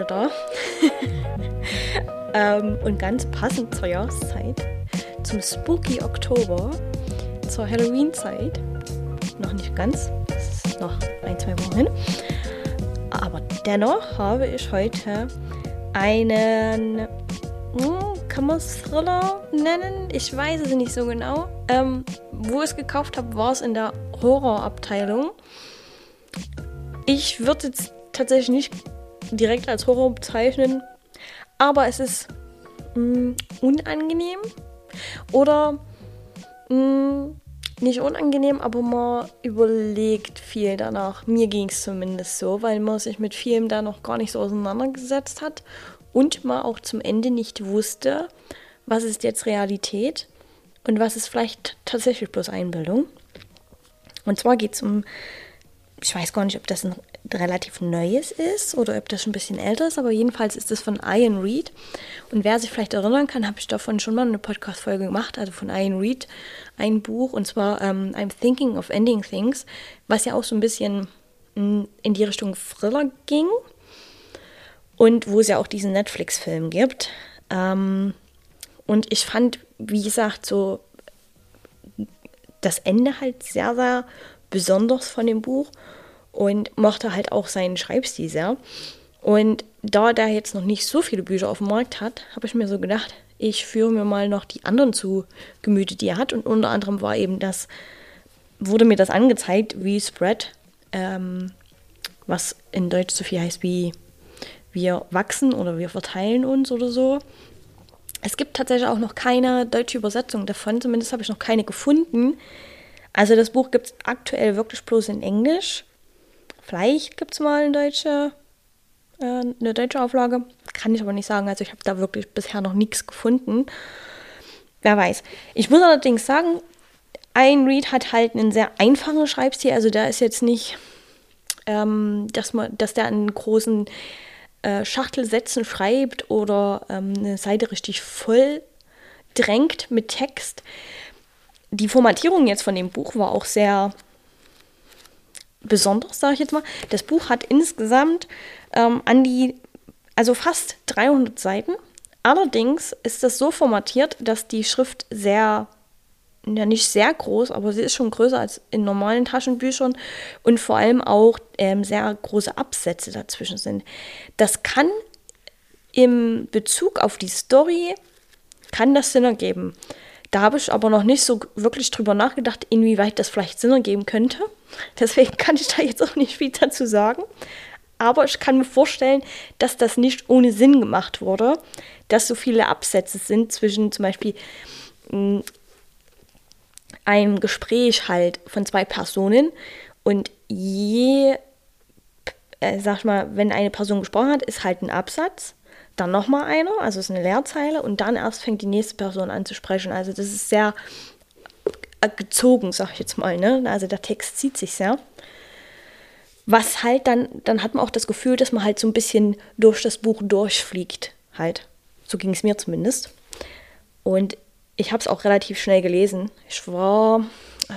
wieder da. ähm, und ganz passend zur Jahreszeit, zum Spooky Oktober, zur Halloween-Zeit. Noch nicht ganz, es ist noch ein, zwei Wochen hin. Aber dennoch habe ich heute einen, hm, kann man es Thriller nennen? Ich weiß es nicht so genau. Ähm, wo ich es gekauft habe, war es in der Horrorabteilung. Ich würde es tatsächlich nicht direkt als Horror bezeichnen, aber es ist mh, mm, unangenehm oder mh, mm, nicht unangenehm, aber man überlegt viel danach. Mir ging es zumindest so, weil man sich mit vielem da noch gar nicht so auseinandergesetzt hat und man auch zum Ende nicht wusste, was ist jetzt Realität und was ist vielleicht tatsächlich bloß Einbildung. Und zwar geht es um, ich weiß gar nicht, ob das ein relativ neues ist oder ob das schon ein bisschen älter ist, aber jedenfalls ist es von Ian Reed. Und wer sich vielleicht erinnern kann, habe ich davon schon mal eine Podcast-Folge gemacht, also von Ian Reed, ein Buch, und zwar ähm, I'm Thinking of Ending Things, was ja auch so ein bisschen mm, in die Richtung Thriller ging und wo es ja auch diesen Netflix-Film gibt. Ähm, und ich fand, wie gesagt, so das Ende halt sehr, sehr besonders von dem Buch und mochte halt auch seinen Schreibstil sehr. Und da der jetzt noch nicht so viele Bücher auf dem Markt hat, habe ich mir so gedacht, ich führe mir mal noch die anderen zu Gemüte, die er hat. Und unter anderem war eben das, wurde mir das angezeigt, wie Spread, ähm, was in Deutsch so viel heißt wie wir wachsen oder wir verteilen uns oder so. Es gibt tatsächlich auch noch keine deutsche Übersetzung davon, zumindest habe ich noch keine gefunden. Also das Buch gibt es aktuell wirklich bloß in Englisch. Vielleicht gibt es mal eine deutsche, äh, eine deutsche Auflage. Kann ich aber nicht sagen. Also ich habe da wirklich bisher noch nichts gefunden. Wer weiß. Ich muss allerdings sagen, ein Read hat halt einen sehr einfachen Schreibstil. Also da ist jetzt nicht, ähm, dass, man, dass der einen großen äh, Schachtelsätzen schreibt oder ähm, eine Seite richtig voll drängt mit Text. Die Formatierung jetzt von dem Buch war auch sehr besonders, sage ich jetzt mal. Das Buch hat insgesamt ähm, an die, also fast 300 Seiten. Allerdings ist das so formatiert, dass die Schrift sehr ja nicht sehr groß, aber sie ist schon größer als in normalen Taschenbüchern und vor allem auch ähm, sehr große Absätze dazwischen sind. Das kann im Bezug auf die Story, kann das Sinn ergeben. Da habe ich aber noch nicht so wirklich drüber nachgedacht, inwieweit das vielleicht Sinn ergeben könnte. Deswegen kann ich da jetzt auch nicht viel dazu sagen. Aber ich kann mir vorstellen, dass das nicht ohne Sinn gemacht wurde, dass so viele Absätze sind zwischen zum Beispiel hm, ein Gespräch halt von zwei Personen und je, äh, sag mal, wenn eine Person gesprochen hat, ist halt ein Absatz, dann nochmal einer, also ist eine Leerzeile und dann erst fängt die nächste Person an zu sprechen. Also das ist sehr äh, gezogen, sag ich jetzt mal, ne? Also der Text zieht sich sehr. Was halt dann, dann hat man auch das Gefühl, dass man halt so ein bisschen durch das Buch durchfliegt, halt. So ging es mir zumindest. Und ich habe es auch relativ schnell gelesen. Ich war,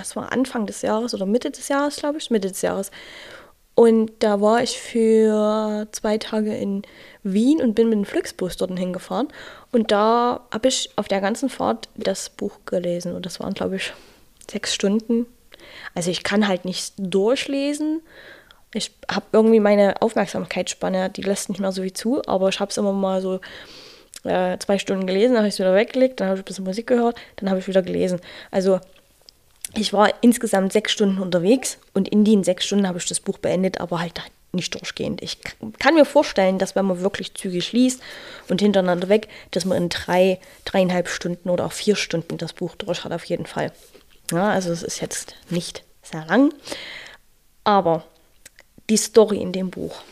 es war Anfang des Jahres oder Mitte des Jahres, glaube ich, Mitte des Jahres. Und da war ich für zwei Tage in Wien und bin mit dem Flixbus dort hingefahren. Und da habe ich auf der ganzen Fahrt das Buch gelesen. Und das waren, glaube ich, sechs Stunden. Also ich kann halt nicht durchlesen. Ich habe irgendwie meine Aufmerksamkeitsspanne, die lässt nicht mehr so wie zu, aber ich habe es immer mal so äh, zwei Stunden gelesen, dann habe ich es wieder weggelegt, dann habe ich ein bisschen Musik gehört, dann habe ich wieder gelesen. Also ich war insgesamt sechs Stunden unterwegs und in den sechs Stunden habe ich das Buch beendet, aber halt nicht durchgehend. Ich kann mir vorstellen, dass wenn man wirklich zügig liest und hintereinander weg, dass man in drei, dreieinhalb Stunden oder auch vier Stunden das Buch durch hat, auf jeden Fall. Ja, also es ist jetzt nicht sehr lang, aber die Story in dem Buch.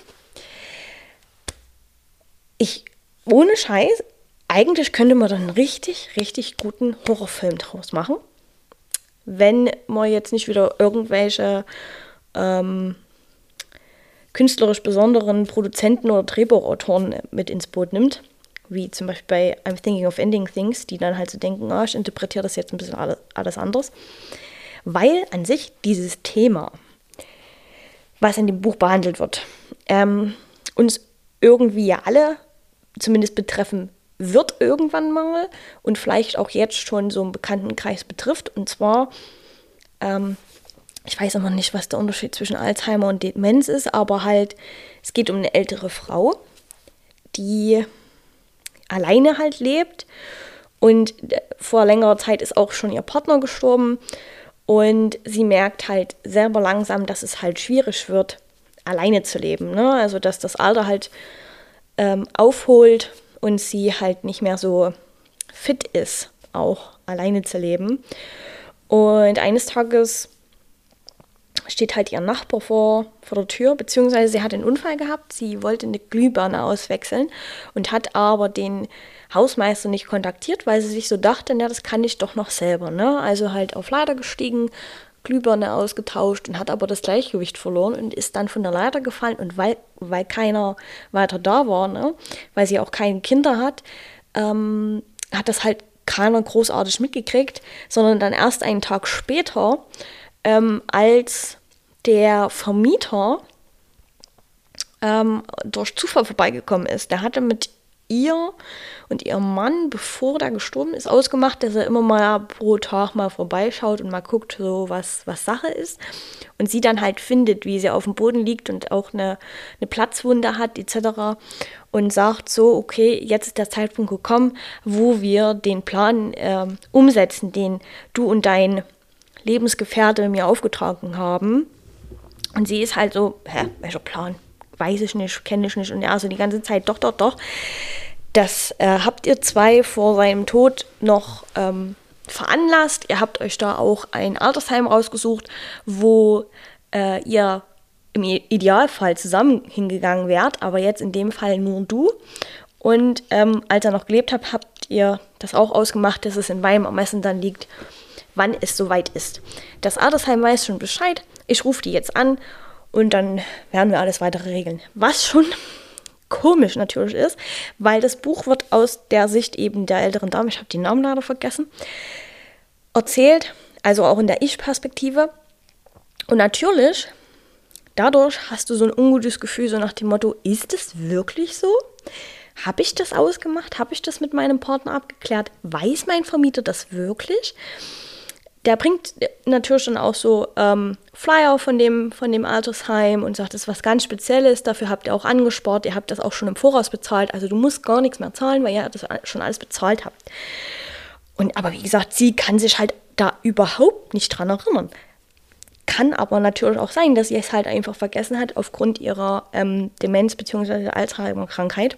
Ich ohne Scheiß, eigentlich könnte man dann einen richtig, richtig guten Horrorfilm draus machen. Wenn man jetzt nicht wieder irgendwelche ähm, künstlerisch besonderen Produzenten oder Drehbuchautoren mit ins Boot nimmt. Wie zum Beispiel bei I'm Thinking of Ending Things, die dann halt so denken, oh, ich interpretiere das jetzt ein bisschen alles, alles anders. Weil an sich dieses Thema was in dem Buch behandelt wird, ähm, uns irgendwie ja alle zumindest betreffen wird irgendwann mal und vielleicht auch jetzt schon so einen Bekanntenkreis betrifft. Und zwar, ähm, ich weiß immer nicht, was der Unterschied zwischen Alzheimer und Demenz ist, aber halt, es geht um eine ältere Frau, die alleine halt lebt und vor längerer Zeit ist auch schon ihr Partner gestorben und sie merkt halt selber langsam, dass es halt schwierig wird, alleine zu leben. Ne? Also dass das Alter halt ähm, aufholt und sie halt nicht mehr so fit ist, auch alleine zu leben. Und eines Tages steht halt ihr Nachbar vor, vor der Tür, beziehungsweise sie hat einen Unfall gehabt. Sie wollte eine Glühbirne auswechseln und hat aber den Hausmeister nicht kontaktiert, weil sie sich so dachte, ja, das kann ich doch noch selber. Ne? Also halt auf Leiter gestiegen, Glühbirne ausgetauscht und hat aber das Gleichgewicht verloren und ist dann von der Leiter gefallen. Und weil, weil keiner weiter da war, ne? weil sie auch keine Kinder hat, ähm, hat das halt keiner großartig mitgekriegt, sondern dann erst einen Tag später, ähm, als der Vermieter ähm, durch Zufall vorbeigekommen ist. Der hatte mit ihr und ihrem Mann, bevor der gestorben ist, ausgemacht, dass er immer mal pro Tag mal vorbeischaut und mal guckt, so was, was Sache ist. Und sie dann halt findet, wie sie auf dem Boden liegt und auch eine, eine Platzwunde hat, etc. Und sagt so, okay, jetzt ist der Zeitpunkt gekommen, wo wir den Plan äh, umsetzen, den du und dein Lebensgefährte mir aufgetragen haben. Und sie ist halt so, hä, welcher Plan? Weiß ich nicht, kenne ich nicht. Und er so die ganze Zeit, doch, doch, doch. Das äh, habt ihr zwei vor seinem Tod noch ähm, veranlasst. Ihr habt euch da auch ein Altersheim rausgesucht, wo äh, ihr im Idealfall zusammen hingegangen wärt, aber jetzt in dem Fall nur du. Und ähm, als er noch gelebt hat, habt ihr das auch ausgemacht, dass es in meinem Ermessen dann liegt, wann es soweit ist. Das Altersheim weiß schon Bescheid. Ich rufe die jetzt an und dann werden wir alles weitere regeln. Was schon komisch natürlich ist, weil das Buch wird aus der Sicht eben der älteren Dame, ich habe die Namen leider vergessen, erzählt, also auch in der Ich-Perspektive. Und natürlich, dadurch hast du so ein ungutes Gefühl, so nach dem Motto, ist es wirklich so? Habe ich das ausgemacht? Habe ich das mit meinem Partner abgeklärt? Weiß mein Vermieter das wirklich? Der bringt natürlich dann auch so ähm, Flyer von dem, von dem Altersheim und sagt, das ist was ganz Spezielles, dafür habt ihr auch angespart, ihr habt das auch schon im Voraus bezahlt, also du musst gar nichts mehr zahlen, weil ihr das schon alles bezahlt habt. Und aber wie gesagt, sie kann sich halt da überhaupt nicht dran erinnern. Kann aber natürlich auch sein, dass sie es halt einfach vergessen hat aufgrund ihrer ähm, Demenz bzw. Alzheimer-Krankheit.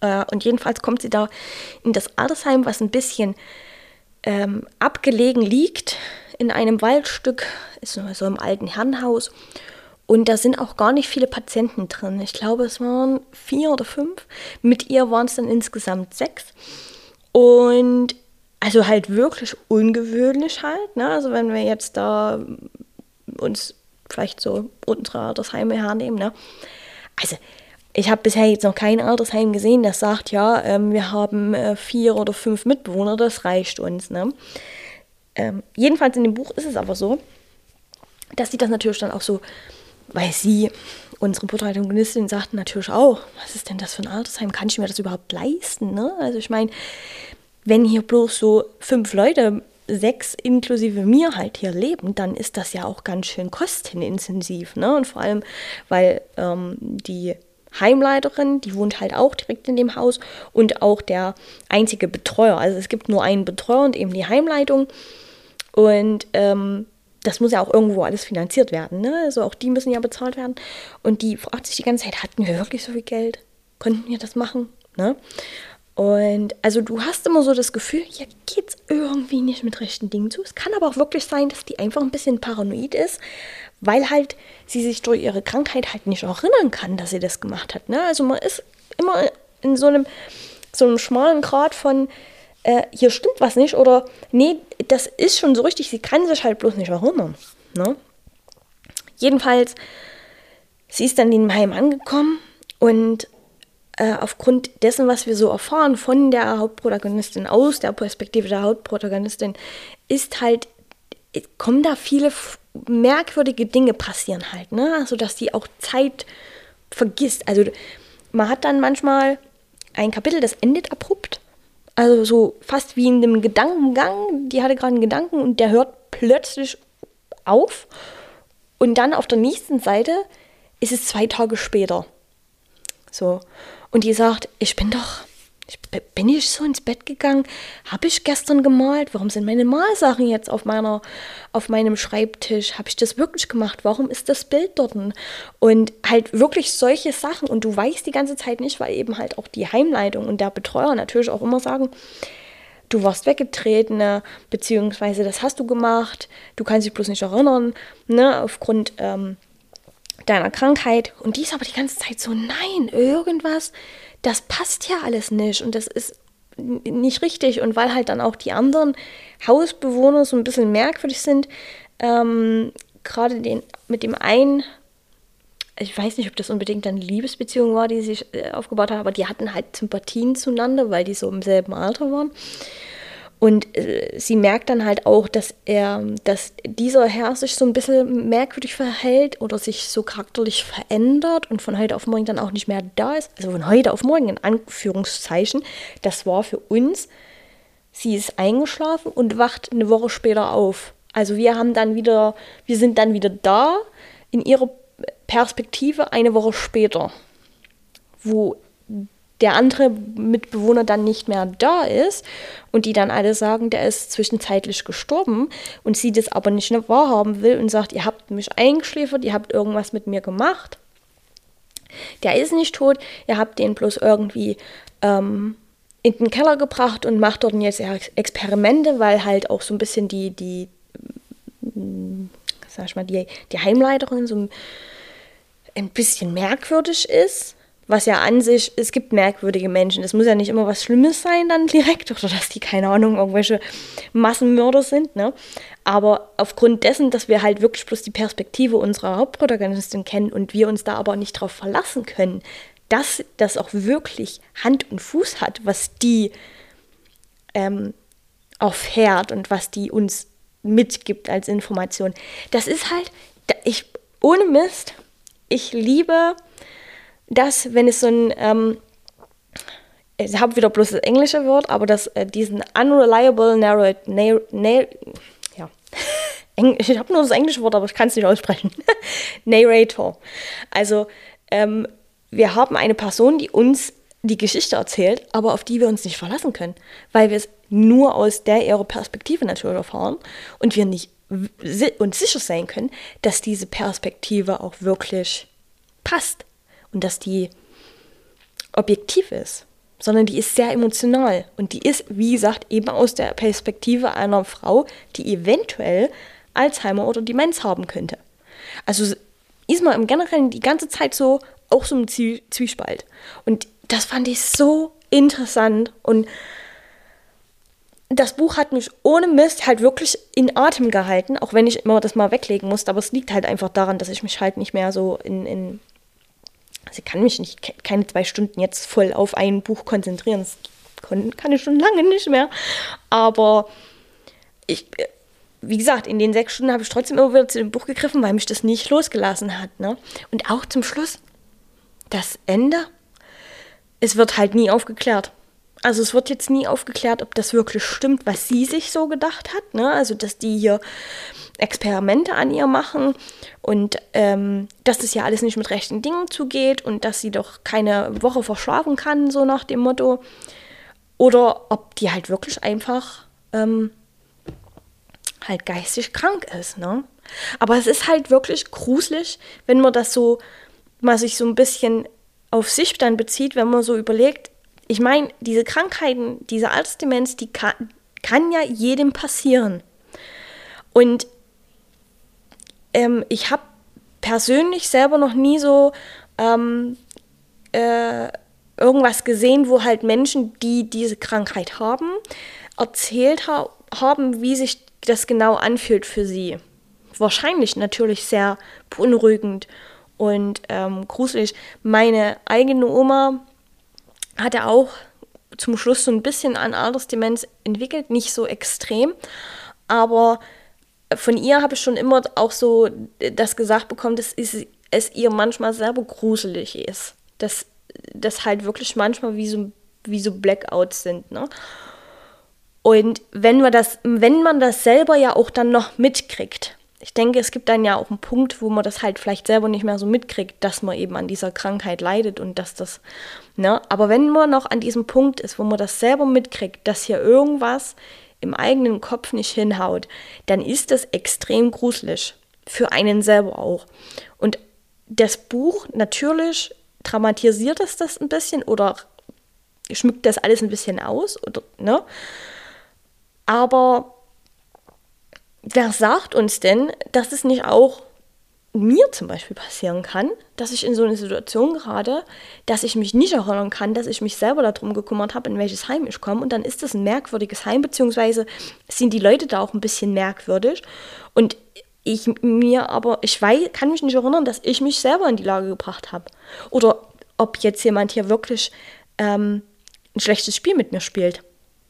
Äh, und jedenfalls kommt sie da in das Altersheim, was ein bisschen ähm, abgelegen liegt in einem Waldstück, ist so im alten Herrenhaus. Und da sind auch gar nicht viele Patienten drin. Ich glaube, es waren vier oder fünf. Mit ihr waren es dann insgesamt sechs. Und also halt wirklich ungewöhnlich halt. Ne? Also wenn wir jetzt da uns vielleicht so unsere das Heim hernehmen. Ne? Also ich habe bisher jetzt noch kein Altersheim gesehen, das sagt, ja, ähm, wir haben äh, vier oder fünf Mitbewohner, das reicht uns. Ne? Ähm, jedenfalls in dem Buch ist es aber so, dass sie das natürlich dann auch so, weil sie, unsere Protagonistin, sagten natürlich auch, was ist denn das für ein Altersheim? Kann ich mir das überhaupt leisten? Ne? Also ich meine, wenn hier bloß so fünf Leute, sechs inklusive mir halt hier leben, dann ist das ja auch ganz schön kostenintensiv. Ne? Und vor allem, weil ähm, die Heimleiterin, die wohnt halt auch direkt in dem Haus und auch der einzige Betreuer. Also es gibt nur einen Betreuer und eben die Heimleitung. Und ähm, das muss ja auch irgendwo alles finanziert werden. Ne? Also auch die müssen ja bezahlt werden. Und die fragt sich die ganze Zeit, hatten wir wirklich so viel Geld? Konnten wir das machen? Ne? Und also du hast immer so das Gefühl, hier geht es irgendwie nicht mit rechten Dingen zu. Es kann aber auch wirklich sein, dass die einfach ein bisschen paranoid ist, weil halt sie sich durch ihre Krankheit halt nicht erinnern kann, dass sie das gemacht hat. Ne? Also man ist immer in so einem, so einem schmalen Grad von, äh, hier stimmt was nicht oder nee, das ist schon so richtig, sie kann sich halt bloß nicht erinnern. Ne? Jedenfalls, sie ist dann in dem Heim angekommen und äh, aufgrund dessen, was wir so erfahren von der Hauptprotagonistin aus der Perspektive der Hauptprotagonistin, ist halt, kommen da viele merkwürdige Dinge passieren halt, ne? Also, dass die auch Zeit vergisst. Also, man hat dann manchmal ein Kapitel, das endet abrupt. Also so fast wie in einem Gedankengang. Die hatte gerade einen Gedanken und der hört plötzlich auf. Und dann auf der nächsten Seite ist es zwei Tage später. So. Und die sagt, ich bin doch ich, bin ich so ins Bett gegangen? Habe ich gestern gemalt? Warum sind meine Malsachen jetzt auf, meiner, auf meinem Schreibtisch? Habe ich das wirklich gemacht? Warum ist das Bild dort? Und halt wirklich solche Sachen. Und du weißt die ganze Zeit nicht, weil eben halt auch die Heimleitung und der Betreuer natürlich auch immer sagen, du warst weggetreten, ne? beziehungsweise das hast du gemacht, du kannst dich bloß nicht erinnern, ne? aufgrund ähm, deiner Krankheit. Und die ist aber die ganze Zeit so, nein, irgendwas das passt ja alles nicht und das ist nicht richtig. Und weil halt dann auch die anderen Hausbewohner so ein bisschen merkwürdig sind, ähm, gerade den, mit dem einen, ich weiß nicht, ob das unbedingt eine Liebesbeziehung war, die sich äh, aufgebaut hat, aber die hatten halt Sympathien zueinander, weil die so im selben Alter waren. Und äh, sie merkt dann halt auch, dass er, dass dieser Herr sich so ein bisschen merkwürdig verhält oder sich so charakterlich verändert und von heute auf morgen dann auch nicht mehr da ist. Also von heute auf morgen in Anführungszeichen. Das war für uns, sie ist eingeschlafen und wacht eine Woche später auf. Also wir haben dann wieder, wir sind dann wieder da in ihrer Perspektive eine Woche später, wo der andere Mitbewohner dann nicht mehr da ist und die dann alle sagen, der ist zwischenzeitlich gestorben und sie das aber nicht wahrhaben will und sagt, ihr habt mich eingeschläfert, ihr habt irgendwas mit mir gemacht. Der ist nicht tot, ihr habt den bloß irgendwie ähm, in den Keller gebracht und macht dort jetzt Experimente, weil halt auch so ein bisschen die, die, sag ich mal, die, die Heimleiterin so ein bisschen merkwürdig ist was ja an sich, es gibt merkwürdige Menschen. Es muss ja nicht immer was Schlimmes sein dann direkt oder dass die, keine Ahnung, irgendwelche Massenmörder sind. Ne? Aber aufgrund dessen, dass wir halt wirklich bloß die Perspektive unserer Hauptprotagonistin kennen und wir uns da aber nicht darauf verlassen können, dass das auch wirklich Hand und Fuß hat, was die ähm, erfährt und was die uns mitgibt als Information. Das ist halt, ich, ohne Mist, ich liebe dass, wenn es so ein, ähm, ich habe wieder bloß das englische Wort, aber dass äh, diesen unreliable narrate, narr, narr, ja, ich habe nur das englische Wort, aber ich kann es nicht aussprechen. Narrator. Also ähm, wir haben eine Person, die uns die Geschichte erzählt, aber auf die wir uns nicht verlassen können, weil wir es nur aus der ihrer Perspektive natürlich erfahren und wir nicht uns sicher sein können, dass diese Perspektive auch wirklich passt und dass die objektiv ist, sondern die ist sehr emotional und die ist, wie gesagt, eben aus der Perspektive einer Frau, die eventuell Alzheimer oder Demenz haben könnte. Also ist man im Generellen die ganze Zeit so auch so im Zwiespalt. Und das fand ich so interessant und das Buch hat mich ohne Mist halt wirklich in Atem gehalten, auch wenn ich immer das mal weglegen musste. Aber es liegt halt einfach daran, dass ich mich halt nicht mehr so in, in also ich kann mich nicht, keine zwei Stunden jetzt voll auf ein Buch konzentrieren. Das kann ich schon lange nicht mehr. Aber ich, wie gesagt, in den sechs Stunden habe ich trotzdem immer wieder zu dem Buch gegriffen, weil mich das nicht losgelassen hat. Ne? Und auch zum Schluss, das Ende, es wird halt nie aufgeklärt. Also es wird jetzt nie aufgeklärt, ob das wirklich stimmt, was sie sich so gedacht hat. Ne? Also dass die hier Experimente an ihr machen und ähm, dass das ja alles nicht mit rechten Dingen zugeht und dass sie doch keine Woche verschlafen kann, so nach dem Motto. Oder ob die halt wirklich einfach ähm, halt geistig krank ist. Ne? Aber es ist halt wirklich gruselig, wenn man das so mal sich so ein bisschen auf sich dann bezieht, wenn man so überlegt, ich meine, diese Krankheiten, diese Altersdemenz, die kann, kann ja jedem passieren. Und ähm, ich habe persönlich selber noch nie so ähm, äh, irgendwas gesehen, wo halt Menschen, die diese Krankheit haben, erzählt ha haben, wie sich das genau anfühlt für sie. Wahrscheinlich natürlich sehr beunruhigend und ähm, gruselig. Meine eigene Oma hatte auch zum Schluss so ein bisschen an Altersdemenz entwickelt, nicht so extrem, aber von ihr habe ich schon immer auch so das gesagt bekommen, dass es, es ihr manchmal selber gruselig ist. Dass das halt wirklich manchmal wie so, wie so Blackouts sind. Ne? Und wenn man, das, wenn man das selber ja auch dann noch mitkriegt, ich denke, es gibt dann ja auch einen Punkt, wo man das halt vielleicht selber nicht mehr so mitkriegt, dass man eben an dieser Krankheit leidet und dass das, ne? Aber wenn man noch an diesem Punkt ist, wo man das selber mitkriegt, dass hier irgendwas im eigenen Kopf nicht hinhaut, dann ist das extrem gruselig. Für einen selber auch. Und das Buch natürlich dramatisiert es das ein bisschen oder schmückt das alles ein bisschen aus, oder, ne? Aber wer sagt uns denn, dass es nicht auch mir zum Beispiel passieren kann, dass ich in so eine Situation gerate, dass ich mich nicht erinnern kann, dass ich mich selber darum gekümmert habe, in welches Heim ich komme. Und dann ist das ein merkwürdiges Heim, beziehungsweise sind die Leute da auch ein bisschen merkwürdig. Und ich mir aber, ich weiß, kann mich nicht erinnern, dass ich mich selber in die Lage gebracht habe. Oder ob jetzt jemand hier wirklich ähm, ein schlechtes Spiel mit mir spielt.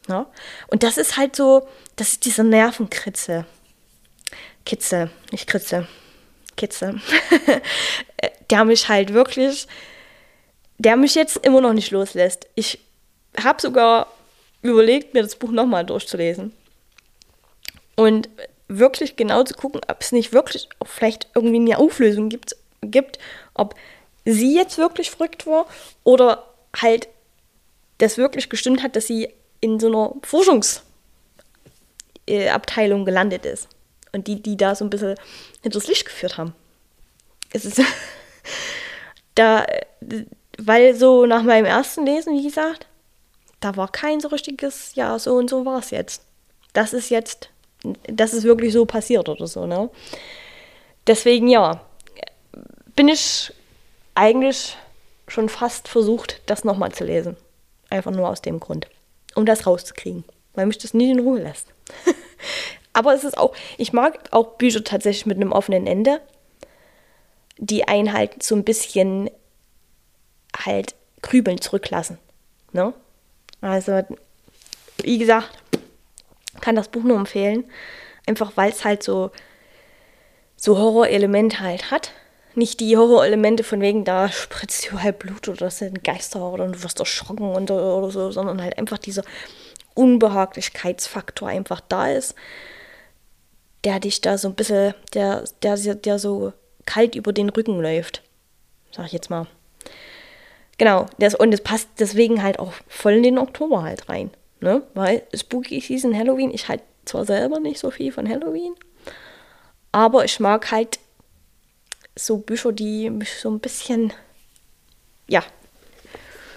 Ja? Und das ist halt so, das ist dieser Nervenkritzel. Kitzel, nicht Kritzel, Kitzel. der mich halt wirklich, der mich jetzt immer noch nicht loslässt. Ich habe sogar überlegt, mir das Buch nochmal durchzulesen. Und wirklich genau zu gucken, ob es nicht wirklich auch vielleicht irgendwie eine Auflösung gibt, gibt, ob sie jetzt wirklich verrückt war oder halt das wirklich gestimmt hat, dass sie in so einer Forschungsabteilung gelandet ist. Und die, die da so ein bisschen hinters Licht geführt haben. Es ist da, weil so nach meinem ersten Lesen, wie gesagt, da war kein so richtiges, ja, so und so war es jetzt. Das ist jetzt, das ist wirklich so passiert oder so, ne? Deswegen, ja, bin ich eigentlich schon fast versucht, das nochmal zu lesen. Einfach nur aus dem Grund. Um das rauszukriegen. Weil mich das nicht in Ruhe lässt. Aber es ist auch, ich mag auch Bücher tatsächlich mit einem offenen Ende, die einen halt so ein bisschen halt grübeln zurücklassen. Ne? Also, wie gesagt, kann das Buch nur empfehlen. Einfach weil es halt so, so Horrorelemente halt hat. Nicht die Horrorelemente von wegen, da spritzt du halt Blut oder das sind Geister oder du wirst erschrocken und, oder so, sondern halt einfach dieser Unbehaglichkeitsfaktor einfach da ist der dich da so ein bisschen, der, der, der so kalt über den Rücken läuft. Sag ich jetzt mal. Genau, das, und es passt deswegen halt auch voll in den Oktober halt rein. Ne? Weil Spooky Season Halloween, ich halt zwar selber nicht so viel von Halloween, aber ich mag halt so Bücher, die mich so ein bisschen, ja,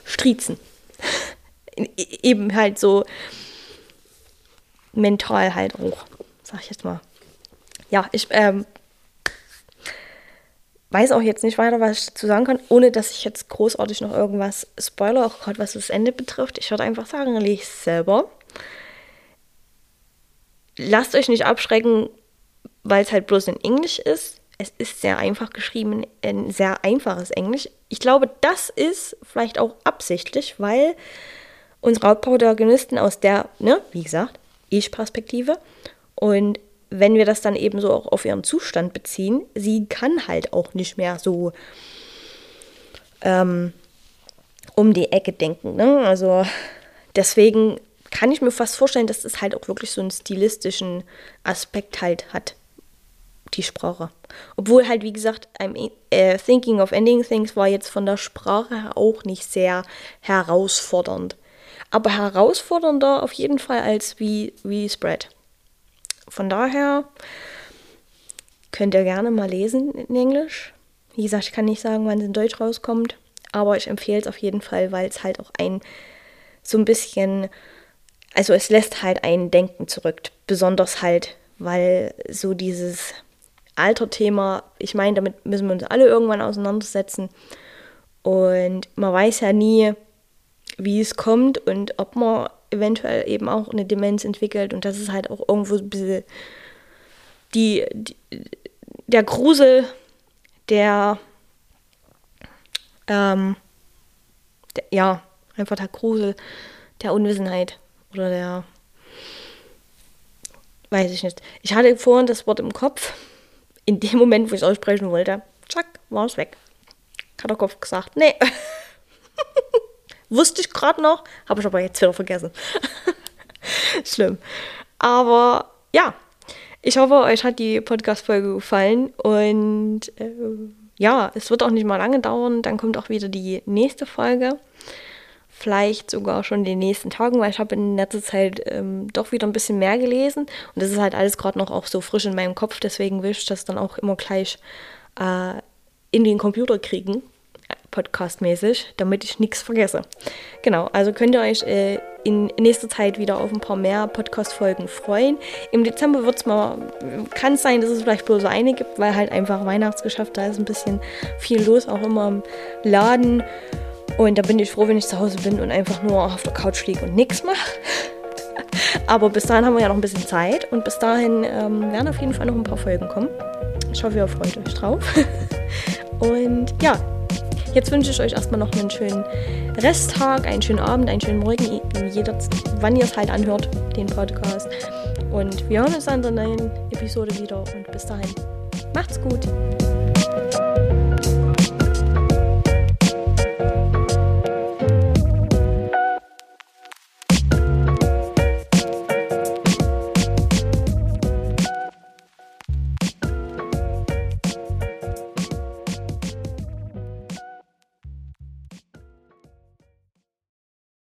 striezen. Eben halt so mental halt auch, sag ich jetzt mal ja, ich ähm, weiß auch jetzt nicht weiter, was ich dazu sagen kann, ohne dass ich jetzt großartig noch irgendwas spoiler, auch gerade was das Ende betrifft. Ich würde einfach sagen, lest selber. Lasst euch nicht abschrecken, weil es halt bloß in Englisch ist. Es ist sehr einfach geschrieben, ein sehr einfaches Englisch. Ich glaube, das ist vielleicht auch absichtlich, weil unsere Hauptprotagonisten aus der, ne, wie gesagt, Ich-Perspektive und wenn wir das dann eben so auch auf ihren Zustand beziehen, sie kann halt auch nicht mehr so ähm, um die Ecke denken. Ne? Also deswegen kann ich mir fast vorstellen, dass es halt auch wirklich so einen stilistischen Aspekt halt hat, die Sprache. Obwohl halt, wie gesagt, I'm äh, Thinking of Ending Things war jetzt von der Sprache her auch nicht sehr herausfordernd. Aber herausfordernder auf jeden Fall als wie, wie Spread. Von daher könnt ihr gerne mal lesen in Englisch. Wie gesagt, ich kann nicht sagen, wann es in Deutsch rauskommt, aber ich empfehle es auf jeden Fall, weil es halt auch ein so ein bisschen, also es lässt halt ein Denken zurück, besonders halt, weil so dieses Alterthema, ich meine, damit müssen wir uns alle irgendwann auseinandersetzen und man weiß ja nie, wie es kommt und ob man eventuell eben auch eine Demenz entwickelt und das ist halt auch irgendwo ein bisschen die, die der Grusel der, ähm, der, ja, einfach der Grusel der Unwissenheit oder der weiß ich nicht. Ich hatte vorhin das Wort im Kopf. In dem Moment, wo ich es aussprechen wollte, zack, war es weg. Hat der Kopf gesagt, nee. Wusste ich gerade noch, habe ich aber jetzt wieder vergessen. Schlimm. Aber ja, ich hoffe, euch hat die Podcast-Folge gefallen und äh, ja, es wird auch nicht mal lange dauern. Dann kommt auch wieder die nächste Folge. Vielleicht sogar schon in den nächsten Tagen, weil ich habe in letzter Zeit ähm, doch wieder ein bisschen mehr gelesen. Und das ist halt alles gerade noch auch so frisch in meinem Kopf. Deswegen will ich das dann auch immer gleich äh, in den Computer kriegen podcastmäßig, damit ich nichts vergesse. Genau, also könnt ihr euch äh, in nächster Zeit wieder auf ein paar mehr Podcast-Folgen freuen. Im Dezember wird es mal, kann es sein, dass es vielleicht bloß eine gibt, weil halt einfach Weihnachtsgeschäft, da ist ein bisschen viel los, auch immer im Laden. Und da bin ich froh, wenn ich zu Hause bin und einfach nur auf der Couch liege und nichts mache. Aber bis dahin haben wir ja noch ein bisschen Zeit und bis dahin ähm, werden auf jeden Fall noch ein paar Folgen kommen. Ich hoffe, ihr freut euch drauf. und ja, Jetzt wünsche ich euch erstmal noch einen schönen Resttag, einen schönen Abend, einen schönen Morgen, jeder, wann ihr es halt anhört, den Podcast. Und wir hören uns an der neuen Episode wieder und bis dahin, macht's gut.